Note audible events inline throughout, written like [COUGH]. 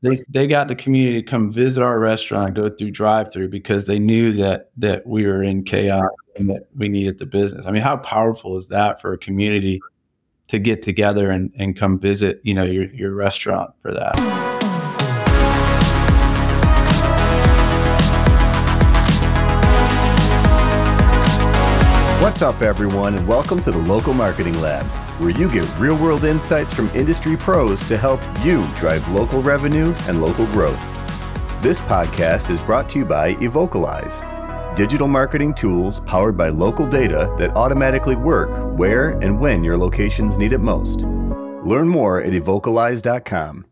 they they got the community to come visit our restaurant, go through drive through because they knew that that we were in chaos and that we needed the business. I mean, how powerful is that for a community to get together and, and come visit, you know, your your restaurant for that? What's up, everyone, and welcome to the Local Marketing Lab, where you get real world insights from industry pros to help you drive local revenue and local growth. This podcast is brought to you by Evocalize, digital marketing tools powered by local data that automatically work where and when your locations need it most. Learn more at evocalize.com.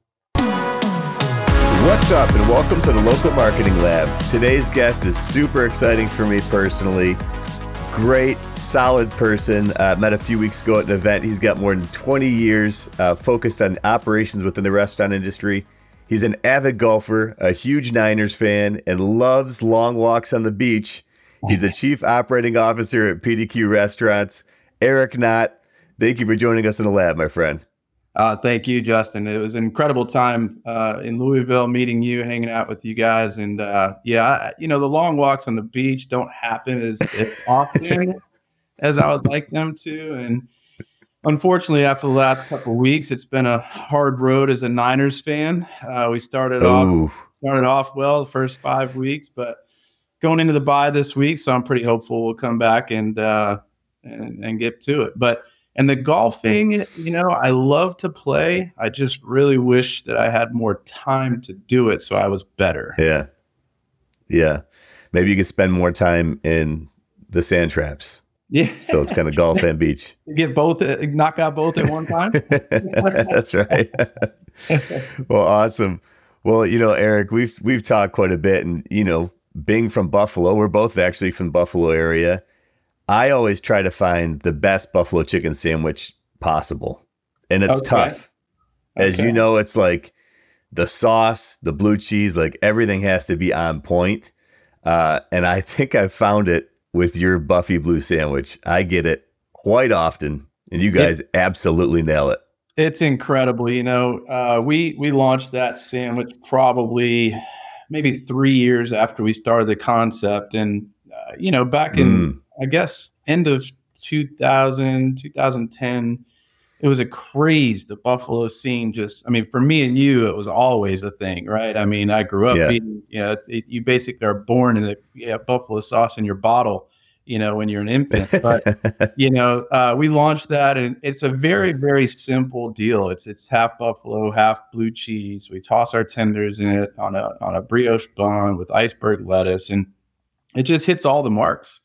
What's up, and welcome to the Local Marketing Lab. Today's guest is super exciting for me personally great, solid person. Uh, met a few weeks ago at an event. He's got more than 20 years uh, focused on operations within the restaurant industry. He's an avid golfer, a huge Niners fan, and loves long walks on the beach. He's a chief operating officer at PDQ Restaurants. Eric Knott, thank you for joining us in the lab, my friend. Uh, thank you, Justin. It was an incredible time uh, in Louisville, meeting you, hanging out with you guys, and uh, yeah, I, you know the long walks on the beach don't happen as, as [LAUGHS] often as I would like them to, and unfortunately, after the last couple of weeks, it's been a hard road as a Niners fan. Uh, we started Ooh. off started off well the first five weeks, but going into the bye this week, so I'm pretty hopeful we'll come back and uh, and, and get to it, but and the golfing, you know, I love to play. I just really wish that I had more time to do it so I was better. Yeah. Yeah. Maybe you could spend more time in the sand traps. Yeah. So it's kind of golf and beach. [LAUGHS] Get both, uh, knock out both at one time. [LAUGHS] That's right. [LAUGHS] well, awesome. Well, you know, Eric, we've we've talked quite a bit, and you know, being from Buffalo, we're both actually from Buffalo area. I always try to find the best buffalo chicken sandwich possible. And it's okay. tough. As okay. you know, it's like the sauce, the blue cheese, like everything has to be on point. Uh, and I [LAUGHS] think I've found it with your Buffy Blue sandwich. I get it quite often, and you guys it, absolutely nail it. It's incredible. You know, uh, we we launched that sandwich probably maybe three years after we started the concept, and uh, you know, back in mm. I guess end of 2000, 2010, it was a craze. The Buffalo scene just, I mean, for me and you, it was always a thing, right? I mean, I grew up yeah. eating, you know, it, you basically are born in the yeah, Buffalo sauce in your bottle, you know, when you're an infant. But, [LAUGHS] you know, uh, we launched that and it's a very, very simple deal. It's, it's half Buffalo, half blue cheese. We toss our tenders in it on a, on a brioche bun with iceberg lettuce and it just hits all the marks.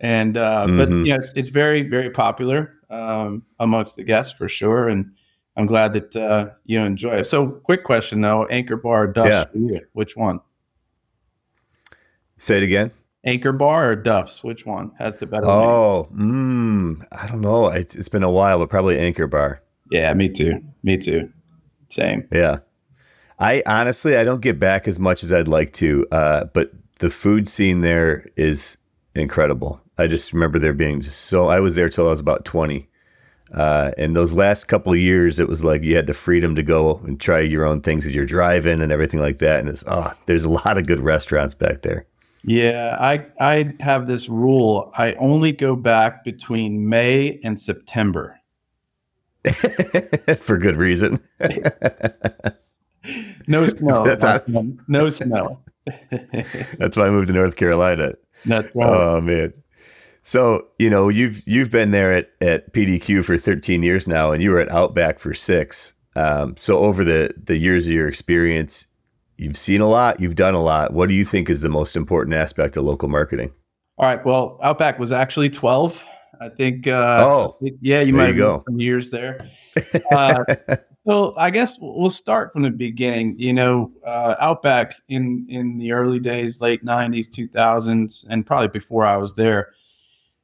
And uh, mm-hmm. but you know, it's it's very very popular um, amongst the guests for sure, and I'm glad that uh, you enjoy it. So, quick question though: Anchor Bar, Duff's, yeah. which one? Say it again. Anchor Bar or Duff's? Which one has a better? Oh, mm, I don't know. It's, it's been a while, but probably Anchor Bar. Yeah, me too. Me too. Same. Yeah. I honestly I don't get back as much as I'd like to, uh, but the food scene there is incredible. I just remember there being just so. I was there till I was about twenty, uh, and those last couple of years, it was like you had the freedom to go and try your own things as you're driving and everything like that. And it's oh, there's a lot of good restaurants back there. Yeah, I I have this rule. I only go back between May and September. [LAUGHS] For good reason. [LAUGHS] no snow. [LAUGHS] That's how, no snow. That's why I moved to North Carolina. That's right. Oh man. So you know you've you've been there at, at PDQ for 13 years now, and you were at Outback for six. Um, so over the the years of your experience, you've seen a lot, you've done a lot. What do you think is the most important aspect of local marketing? All right. Well, Outback was actually 12. I think. Uh, oh, yeah, you might have go. some years there. Uh, [LAUGHS] so I guess we'll start from the beginning. You know, uh, Outback in in the early days, late '90s, 2000s, and probably before I was there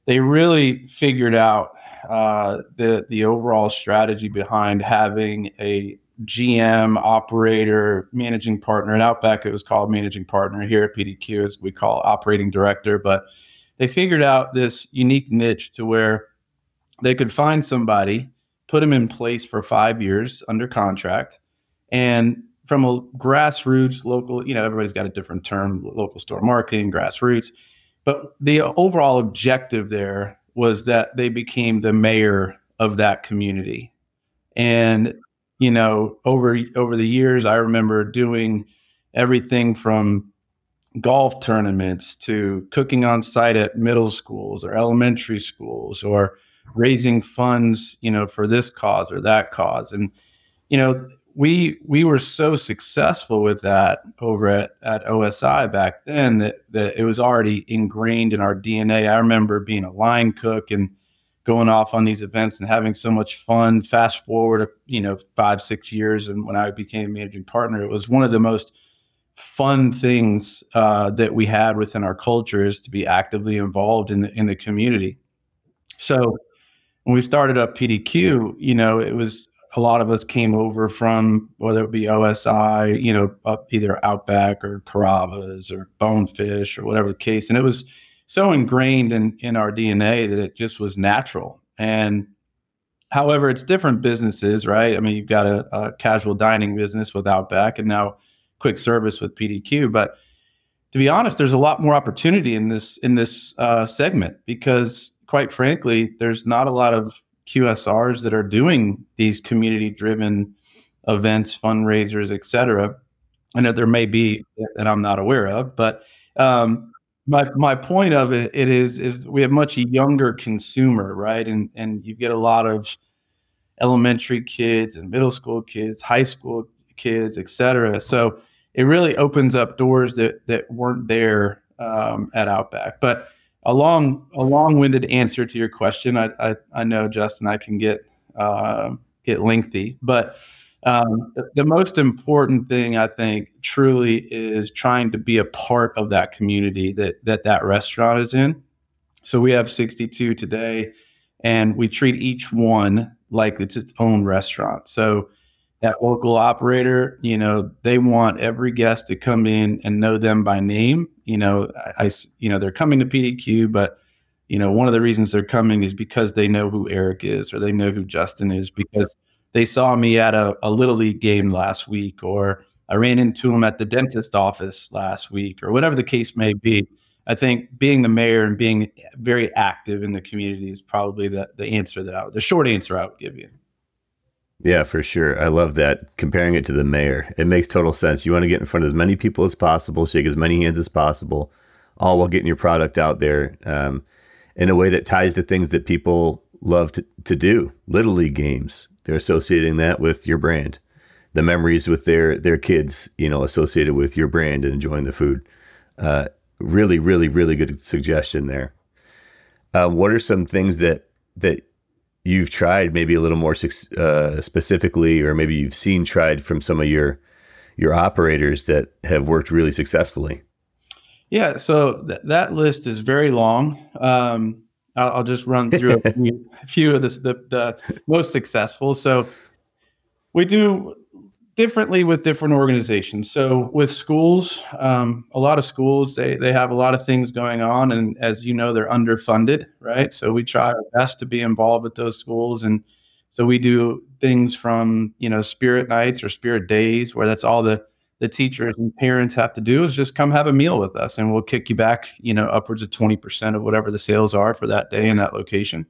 they really figured out uh, the the overall strategy behind having a GM, operator, managing partner. And Outback, it was called managing partner. Here at PDQ, as we call operating director. But they figured out this unique niche to where they could find somebody, put them in place for five years under contract, and from a grassroots local, you know, everybody's got a different term, local store marketing, grassroots. But the overall objective there was that they became the mayor of that community. And, you know, over over the years, I remember doing everything from golf tournaments to cooking on site at middle schools or elementary schools or raising funds, you know, for this cause or that cause. And, you know, we we were so successful with that over at, at OSI back then that, that it was already ingrained in our DNA. I remember being a line cook and going off on these events and having so much fun. Fast forward, you know, five six years, and when I became managing partner, it was one of the most fun things uh, that we had within our culture is to be actively involved in the in the community. So when we started up PDQ, you know, it was a lot of us came over from whether it be OSI, you know, up either Outback or Carrabba's or Bonefish or whatever the case. And it was so ingrained in, in our DNA that it just was natural. And however, it's different businesses, right? I mean, you've got a, a casual dining business with Outback and now quick service with PDQ. But to be honest, there's a lot more opportunity in this in this uh, segment because, quite frankly, there's not a lot of QSRs that are doing these community driven events, fundraisers, etc. And that there may be that I'm not aware of, but um, my my point of it, it is is we have much younger consumer, right? And and you get a lot of elementary kids and middle school kids, high school kids, etc. So it really opens up doors that that weren't there um, at Outback, but a long a long-winded answer to your question. I I, I know Justin, I can get uh, get lengthy, but um, the, the, most important thing I think truly is trying to be a part of that community that that that restaurant is in. So we have 62 today, and we treat each one like it's its own restaurant. So that local operator, you know, they want every guest to come in and know them by name. You know, I, I, you know, they're coming to PDQ, but you know, one of the reasons they're coming is because they know who Eric is or they know who Justin is because they saw me at a, a little league game last week or I ran into them at the dentist office last week or whatever the case may be. I think being the mayor and being very active in the community is probably the, the answer that I, the short answer I would give you. Yeah, for sure. I love that. Comparing it to the mayor, it makes total sense. You want to get in front of as many people as possible, shake as many hands as possible, all while getting your product out there um, in a way that ties to things that people love to, to do. Little league games, they're associating that with your brand. The memories with their their kids, you know, associated with your brand and enjoying the food. Uh, really, really, really good suggestion there. Uh, what are some things that that you've tried maybe a little more uh, specifically, or maybe you've seen tried from some of your your operators that have worked really successfully? Yeah, so th- that list is very long. Um, I'll, I'll, just run through a [LAUGHS] few, a few of the, the, the most successful. So we do differently with different organizations. So with schools, um, a lot of schools they they have a lot of things going on, and as you know, they're underfunded, right? So we try our best to be involved with those schools, and so we do things from you know spirit nights or spirit days, where that's all the the teachers and parents have to do is just come have a meal with us, and we'll kick you back, you know, upwards of twenty percent of whatever the sales are for that day in that location,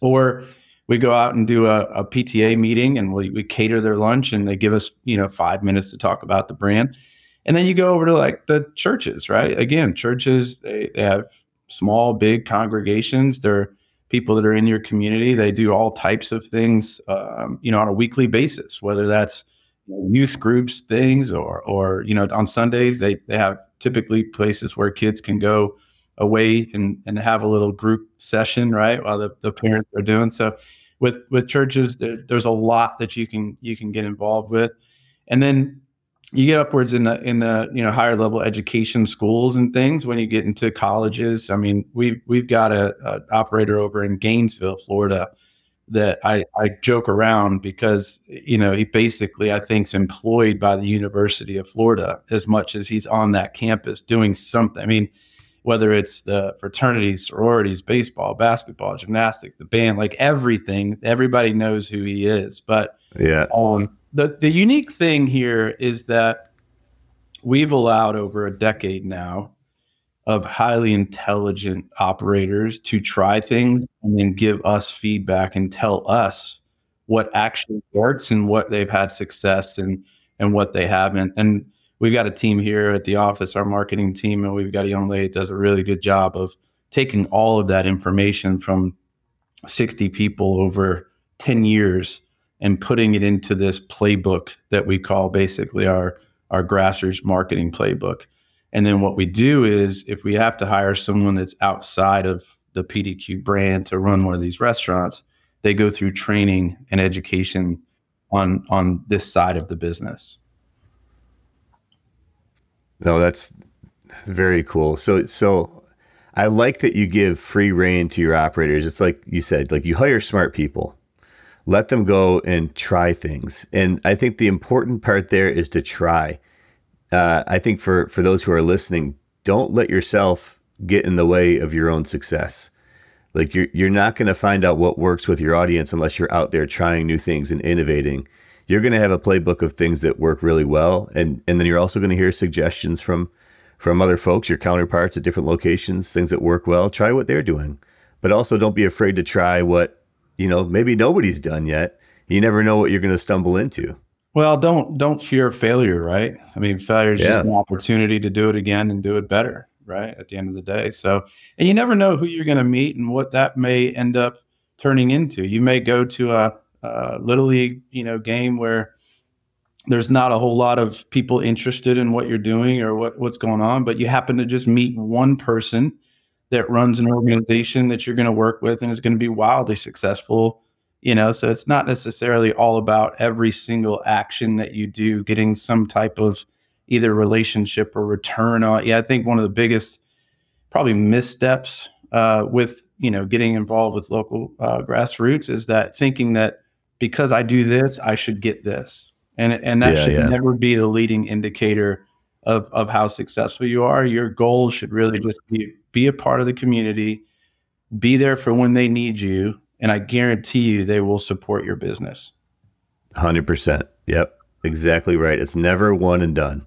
or we go out and do a, a PTA meeting and we, we cater their lunch and they give us, you know, five minutes to talk about the brand. And then you go over to like the churches, right? Again, churches, they, they have small, big congregations. They're people that are in your community. They do all types of things, um, you know, on a weekly basis, whether that's youth groups things or, or, you know, on Sundays, they, they have typically places where kids can go away and, and have a little group session, right? While the, the parents are doing. So with, with churches, there, there's a lot that you can, you can get involved with. And then you get upwards in the, in the, you know, higher level education schools and things when you get into colleges. I mean, we, we've got a, a operator over in Gainesville, Florida, that I, I joke around because you know he basically I think is employed by the University of Florida as much as he's on that campus doing something. I mean, whether it's the fraternities, sororities, baseball, basketball, gymnastics, the band, like everything, everybody knows who he is. But yeah, um, the the unique thing here is that we've allowed over a decade now of highly intelligent operators to try things and then give us feedback and tell us what actually works and what they've had success and and what they haven't. And we've got a team here at the office, our marketing team, and we've got a young lady that does a really good job of taking all of that information from 60 people over 10 years and putting it into this playbook that we call basically our our grassroots marketing playbook. And then what we do is if we have to hire someone that's outside of the PDQ brand to run one of these restaurants, they go through training and education on on this side of the business. No, that's that's very cool. So so I like that you give free reign to your operators. It's like you said, like you hire smart people. Let them go and try things. And I think the important part there is to try. Uh, I think for for those who are listening, don't let yourself get in the way of your own success. Like you're you're not going to find out what works with your audience unless you're out there trying new things and innovating you're going to have a playbook of things that work really well, and and then you're also going to hear suggestions from from other folks, your counterparts at different locations, things that work well. Try what they're doing, but also don't be afraid to try what you know maybe nobody's done yet. You never know what you're going to stumble into. Well, don't don't fear failure, right? I mean, failure is yeah. just an opportunity to do it again and do it better, right? At the end of the day. So, and you never know who you're going to meet and what that may end up turning into. You may go to a uh, little league, you know, game where there's not a whole lot of people interested in what you're doing or what, what's going on, but you happen to just meet one person that runs an organization that you're going to work with and is going to be wildly successful. You know, so it's not necessarily all about every single action that you do getting some type of either relationship or return on. Yeah, I think one of the biggest probably missteps uh, with you know getting involved with local uh, grassroots is that thinking that because I do this, I should get this. And, and that yeah, should yeah. never be the leading indicator of, of how successful you are. Your goal should really just be be a part of the community, be there for when they need you, and I guarantee you they will support your business. 100%. Yep. Exactly right. It's never one and done.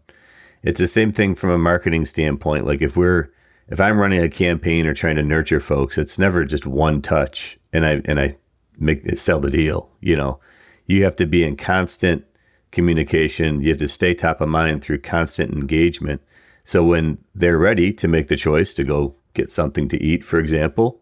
It's the same thing from a marketing standpoint. Like if we're if I'm running a campaign or trying to nurture folks, it's never just one touch. And I and I make sell the deal. You know, you have to be in constant communication. You have to stay top of mind through constant engagement. So when they're ready to make the choice to go get something to eat, for example,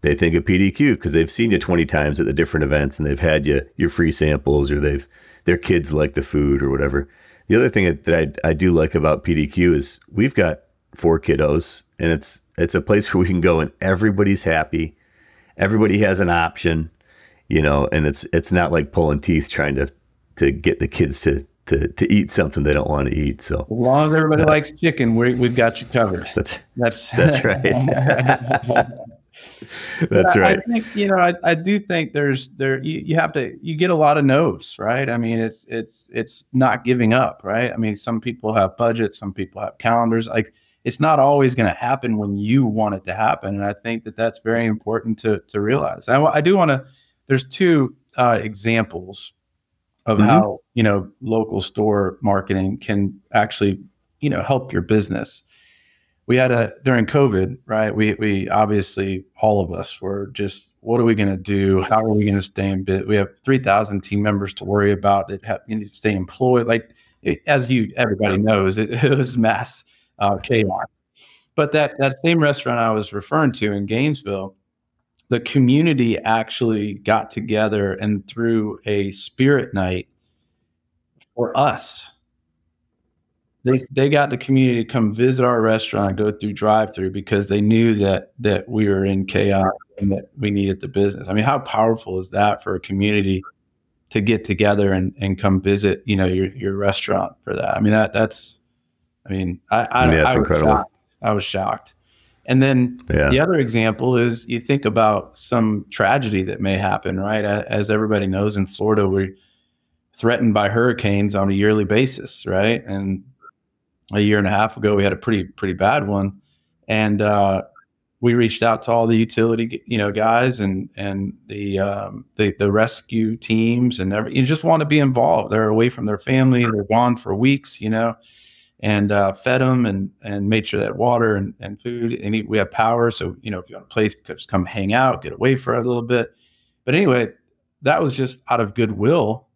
they think of PDQ because they've seen you 20 times at the different events and they've had you your free samples or they've their kids like the food or whatever. The other thing that I, I do like about PDQ is we've got four kiddos and it's it's a place [LAUGHS] where we can go and everybody's happy. Everybody has an option you know, and it's it's not like pulling teeth trying to to get the kids to to to eat something they don't want to eat. So as long as everybody uh, likes chicken, we we've got you covered. That's that's [LAUGHS] that's right. that's right. I think you know I, I do think there's there you, you have to you get a lot of no's right. I mean it's it's it's not giving up right. I mean some people have budgets, some people have calendars. Like it's not always going to happen when you want it to happen, and I think that that's very important to to realize. I, I do want to there's two uh, examples of mm-hmm. how you know local store marketing can actually you know help your business. We had a during COVID, right? We we obviously all of us were just what are we going to do? How are we going to stay in bit? We have three thousand team members to worry about that have you need to stay employed. Like it, as you everybody knows, it, [LAUGHS] it was mass uh, chaos. But that that same restaurant I was referring to in Gainesville, the community actually got together and threw a spirit night for us. They, they got the community to come visit our restaurant, go through drive through because they knew that that we were in chaos and that we needed the business. I mean, how powerful is that for a community to get together and, and come visit, you know, your, your restaurant for that? I mean, that that's, I mean, I, I, yeah, I was incredible. shocked. I was shocked. And then yeah. the other example is you think about some tragedy that may happen, right? As everybody knows in Florida, we're threatened by hurricanes on a yearly basis, right? And a year and a half ago, we had a pretty, pretty bad one. And, uh, we reached out to all the utility, you know, guys and and the um, the, the rescue teams and every. You just want to be involved. They're away from their family. They're gone for weeks, you know, and uh, fed them and and made sure that water and, and food. And we have power, so you know, if you want a place to just come hang out, get away for a little bit. But anyway, that was just out of goodwill.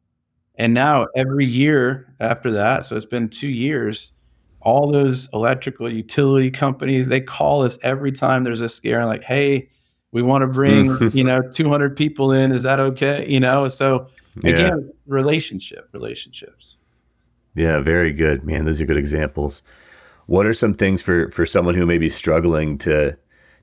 And now every year after that, so it's been two years all those electrical utility companies they call us every time there's a scare like hey we want to bring [LAUGHS] you know 200 people in is that okay you know so again yeah. relationship relationships yeah very good man those are good examples what are some things for for someone who may be struggling to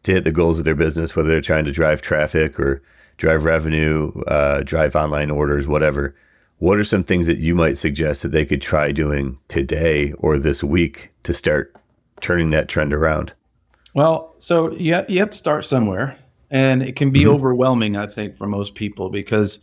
to hit the goals of their business whether they're trying to drive traffic or drive revenue uh, drive online orders whatever what are some things that you might suggest that they could try doing today or this week to start turning that trend around? Well, so you have, you have to start somewhere, and it can be mm-hmm. overwhelming, I think, for most people because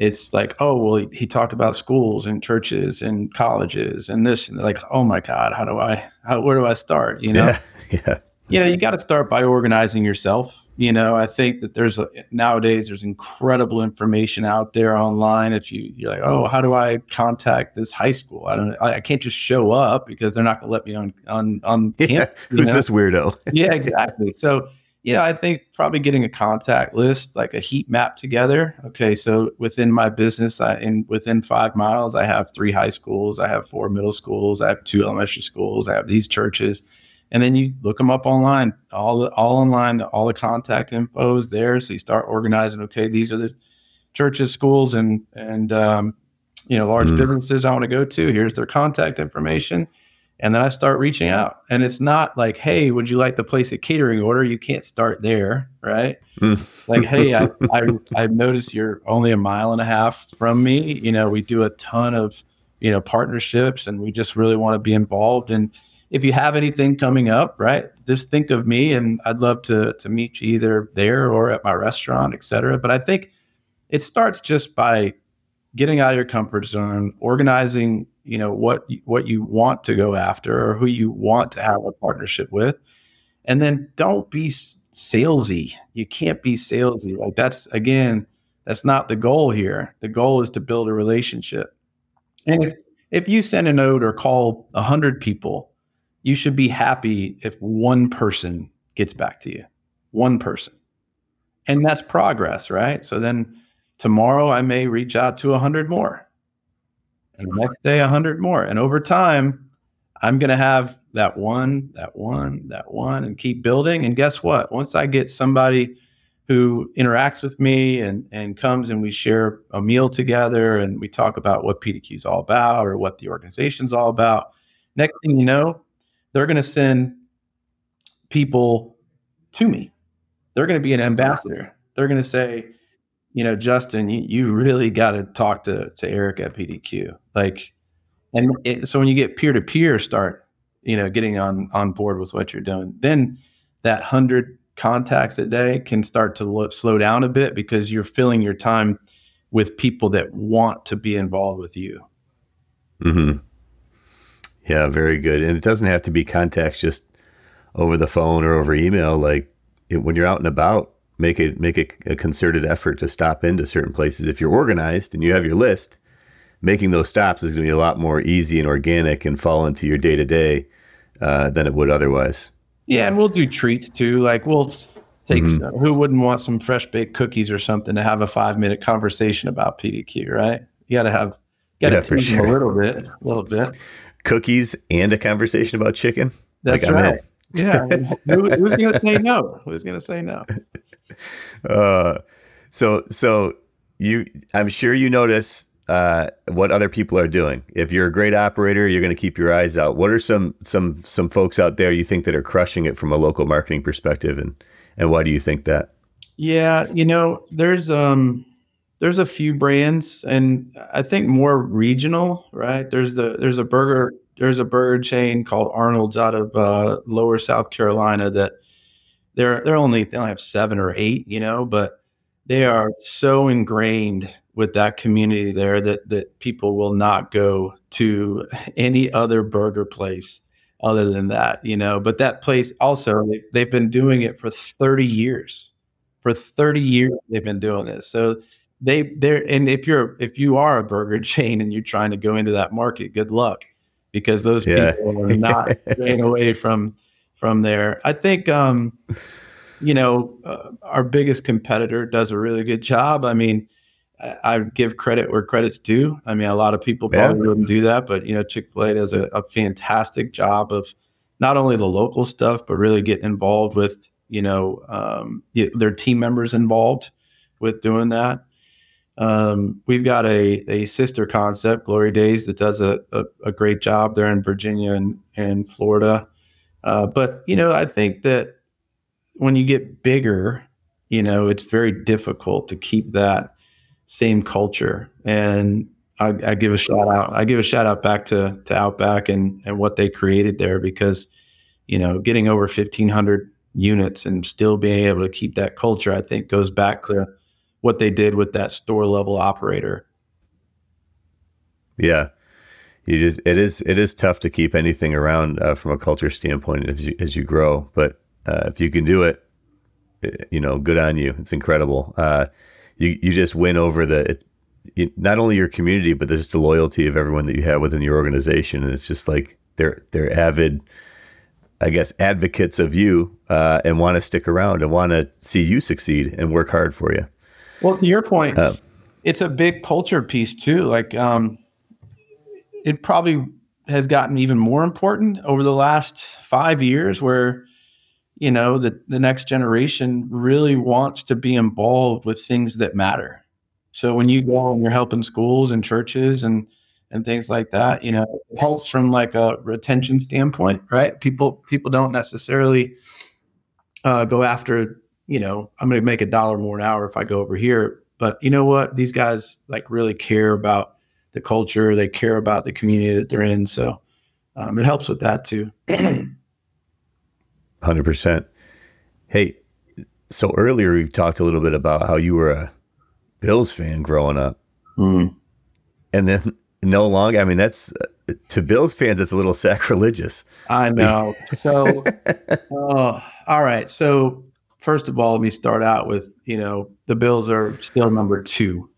it's like, oh, well, he, he, talked about schools and churches and colleges and this, and like, oh my God, how do I, how, where do I start? You know, yeah, yeah, [LAUGHS] yeah you got to start by organizing yourself. You know i think that there's a, nowadays there's incredible information out there online. If you you're like oh how do i contact this high school? I don't i, I can't just show up because they're not going to let me on on on [LAUGHS] yeah, camp, who's know? this weirdo? Yeah exactly. So yeah i think probably getting a contact list like a heat map together. Okay so within my business i in within five miles i have three high schools i have four middle schools i have two elementary schools i have these churches. And then you look them up online all all online all the contact info is there. So you start organizing okay these are the churches schools and and um, you know large mm. businesses i want to go to. Here's their contact information and then i start reaching out. And it's not like hey would you like to place a catering order? You can't start there right? Mm. like hey I, [LAUGHS] I i've noticed you're only a mile and a half from me. You know we do a ton of you know partnerships and we just really want to be involved. And if you have anything coming up, right, just think of me and I'd love to to meet you either there or at my restaurant, et cetera. But I think it starts just by getting out of your comfort zone, organizing, you know, what what you want to go after or who you want to have a partnership with. And then don't be salesy. You can't be salesy. Like that's again, that's not the goal here. The goal is to build a relationship. And if if you send a note or call a hundred people you should be happy if one person gets back to you, one person. And that's progress, right? So then tomorrow I may reach out to 100 more. And the next day, 100 more. And over time, I'm going to have that one, that one, that one, and keep building. And guess what? Once I get somebody who interacts with me and, and comes and we share a meal together and we talk about what PDQ is all about or what the organization's all about, next thing you know, they're going to send people to me. They're going to be an ambassador. They're going to say, you know, Justin, you, you really got to talk to to Eric at PDQ. Like, and it, so when you get peer to peer, start, you know, getting on on board with what you're doing, then that hundred contacts a day can start to lo- slow down a bit because you're filling your time with people that want to be involved with you. Hmm. Yeah, very good. And it doesn't have to be contacts just over the phone or over email. Like it, when you're out and about, make it make a, a concerted effort to stop into certain places. If you're organized and you have your list, making those stops is going to be a lot more easy and organic and fall into your day to day than it would otherwise. Yeah, and we'll do treats too. Like we'll take mm-hmm. some, who wouldn't want some fresh baked cookies or something to have a five minute conversation about PDQ, right? You got to have, got to yeah, sure. a little bit, a little bit cookies and a conversation about chicken. That's like, right. Yeah. [LAUGHS] Who, who's going to say no? Who's going to say no? Uh, so, so you, I'm sure you notice uh, what other people are doing. If you're a great operator, you're going to keep your eyes out. What are some some some folks out there you think that are crushing it from a local marketing perspective, and and why do you think that? Yeah, you know, there's um there's a few brands and I think more regional, right? There's the there's a burger there's a burger chain called Arnold's out of uh, Lower South Carolina that they're they're only they only have seven or eight, you know, but they are so ingrained with that community there that that people will not go to any other burger place other than that, you know. But that place also, they, they've been doing it for 30 years. For 30 years, they've been doing this. So they they're and if you're if you are a burger [LAUGHS] chain and you're trying to go into that market, good luck because those yeah. people are not [LAUGHS] staying away from from there. I think um, you know uh, our biggest competitor does a really good job. I mean, I, I, give credit where credit's due. I mean, a lot of people probably yeah. wouldn't do that, but you know, Chick Fil A does a, a fantastic job of not only the local stuff, but really getting involved with you know um, their team members involved with doing that. Um, we've got a, a sister concept, Glory Days, that does a, a, a great job there in Virginia and, and Florida. Uh, but, you know, I think that when you get bigger, you know, it's very difficult to keep that same culture. And I, I, give a shout out. I give a shout out back to, to Outback and, and what they created there because, you know, getting over 1,500 units and still being able to keep that culture, I think goes back to what they did with that store level operator. Yeah, you just it is it is tough to keep anything around uh, from a culture standpoint as you as you grow. But uh, if you can do it, eh, you know, good on you. It's incredible. Uh, you you just win over the it, not only your community, but there's the loyalty of everyone that you have within your organization, and it's just like they're they're avid. I guess advocates of you uh, and want to stick around and want to see you succeed and work hard for you. Well, to your point, uh, it's a big culture piece too. Like, um, it probably has gotten even more important over the last five years, where you know the the next generation really wants to be involved with things that matter. So when you go and you're helping schools and churches and and things like that, you know, it helps from like a retention standpoint, right? People people don't necessarily uh, go after you know, I'm going to make a dollar more an hour if I go over here. But you know what? These guys like really care about the culture. They care about the community that they're in. So um, it helps with that too. [CLEARS THROAT] Hundred percent. Hey, so earlier we talked a little bit about how you were a Bills fan growing up, mm. and then no longer. I mean, that's to Bills fans, it's a little [LAUGHS] sacrilegious. I know. So, [LAUGHS] uh, all right. So first of all, let me start out with you know the Bills are still number two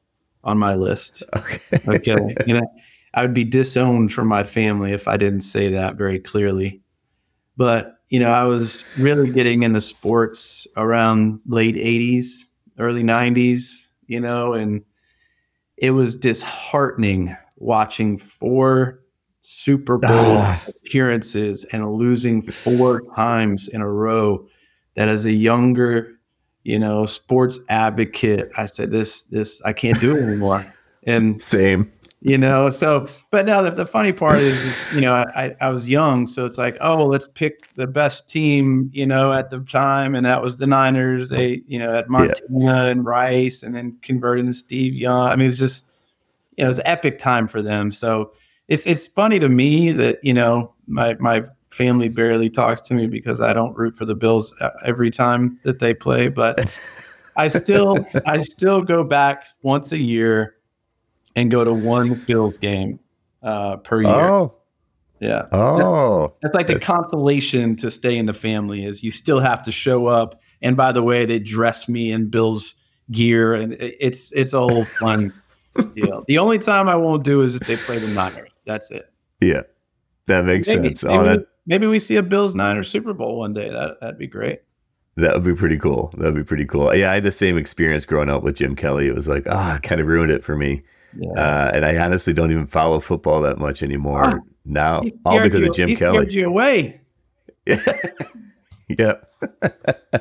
on my list. Okay, okay. you know I would be disowned from my family if I didn't say that very clearly. But you know, I was really getting into sports around late '80s, early '90s. You know, and it was disheartening watching four Super Bowl ah. appearances and losing four times in a row that as a younger, you know, sports advocate, I said this this I can't do it anymore. [LAUGHS] And same. You know, so but now the, the funny part is, you know, I, I was young, so it's like, oh, well, let's pick the best team, you know, at the time, and that was the Niners. They, you know, at Montana yeah. and Rice, and then converting to Steve Young. I mean, it's just, you know, it was epic time for them. So it's it's funny to me that you know my my family barely talks to me because I don't root for the Bills uh, every time that they play, but [LAUGHS] I still I still go back once a year and go to one Bills game uh, per year. Oh. Yeah. Oh. That's, that's like the consolation to stay in the family is you still have to show up. And by the way, they dress me in Bills gear and it's it's a whole fun [LAUGHS] deal. The only time I won't do is if they play the Niners. That's it. Yeah. That makes maybe, sense. Maybe, maybe we see a Bills Niners Super Bowl one day. That that'd be great. That would be pretty cool. That would be pretty cool. Yeah, I had the same experience growing up with Jim Kelly. It was like, ah, oh, kind of ruined it for me. Yeah. Uh, and I honestly don't even follow football that much anymore ah, now, all because you, of Jim Kelly. you away. [LAUGHS] [LAUGHS] Yeah. yeah.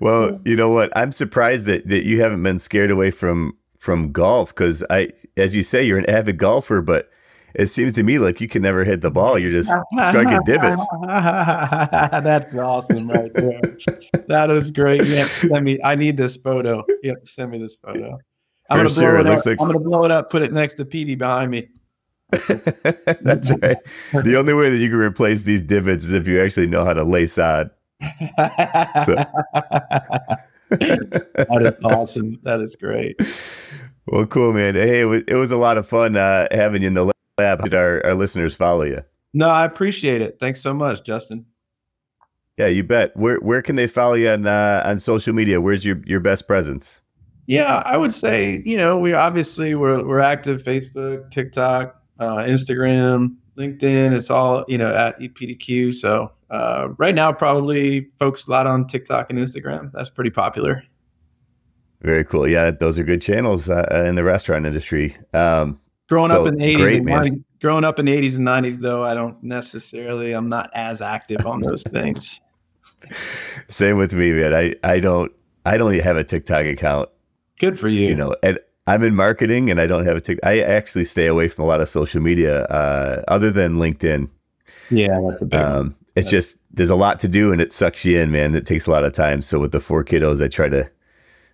well, you know what? I'm surprised that, that you haven't been scared away from from golf because I, as you say, you're an avid golfer, but it seems to me like you can never hit the ball. You're just striking divots. [LAUGHS] That's awesome, right there. that is great. Yeah, send me. I need this photo. Yep, send me this photo. I'm gonna blow sure. it, it up. Like... I'm gonna blow it up. Put it next to Petey behind me. [LAUGHS] That's right. The only way that you can replace these divots is if you actually know how to lay sod. So. [LAUGHS] that is awesome. That is great. Well, cool, man. Hey, it was, it was a lot of fun uh, having you in the lab. Did our, our listeners follow you? No, I appreciate it. Thanks so much, Justin. Yeah, you bet. Where where can they follow you on uh, on social media? Where's your your best presence? Yeah, I would say you know we obviously we're we're active Facebook, TikTok, uh, Instagram, LinkedIn. It's all you know at EPDQ. So uh, right now, probably folks a lot on TikTok and Instagram. That's pretty popular. Very cool. Yeah, those are good channels uh, uh in the restaurant industry. Um, growing so, up in the 80s great, and 90s, growing up in the 80s and 90s though i don't necessarily i'm not as active on those things. Same with me man. I i don't i don't even have a tiktok account good for you. you know and i'm in marketing and i don't have a tiktok i actually stay away from a lot of social media uh, other than linkedin. Yeah that's a big um, it's just there's a lot to do and it sucks you in man. It takes a lot of time. So with the four kiddos i try to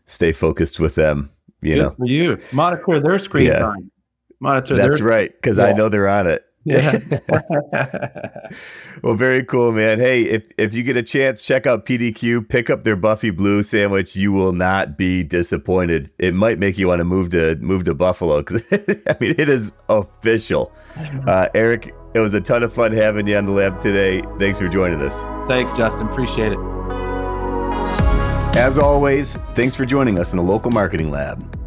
stay focused with them you good know. for you. Monitor their screen yeah. time monitor. That's their, right, because yeah. I know they're on it. Yeah. [LAUGHS] [LAUGHS] well, very cool, man. Hey, if if you get a chance, check out PDQ. Pick up their Buffy Blue sandwich. You will not be disappointed. It might make you want to move to move to Buffalo because [LAUGHS] I mean it is official. Uh, Eric, it was a ton of fun having you on the lab today. Thanks for joining us. Thanks, Justin. Appreciate it. As always, thanks for joining us in the local marketing lab.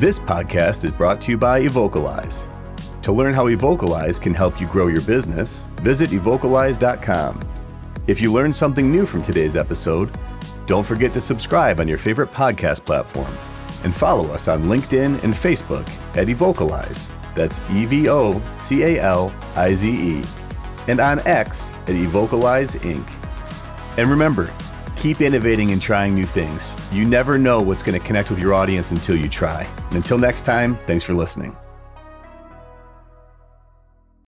This podcast is brought to you by Evocalize. To learn how Evocalize can help you grow your business, visit evocalize.com. If you learned something new from today's episode, don't forget to subscribe on your favorite podcast platform and follow us on LinkedIn and Facebook at Evocalize. That's E V O C A L I Z E. And on X at Evocalize Inc. And remember, Keep innovating and trying new things. You never know what's going to connect with your audience until you try. And until next time, thanks for listening.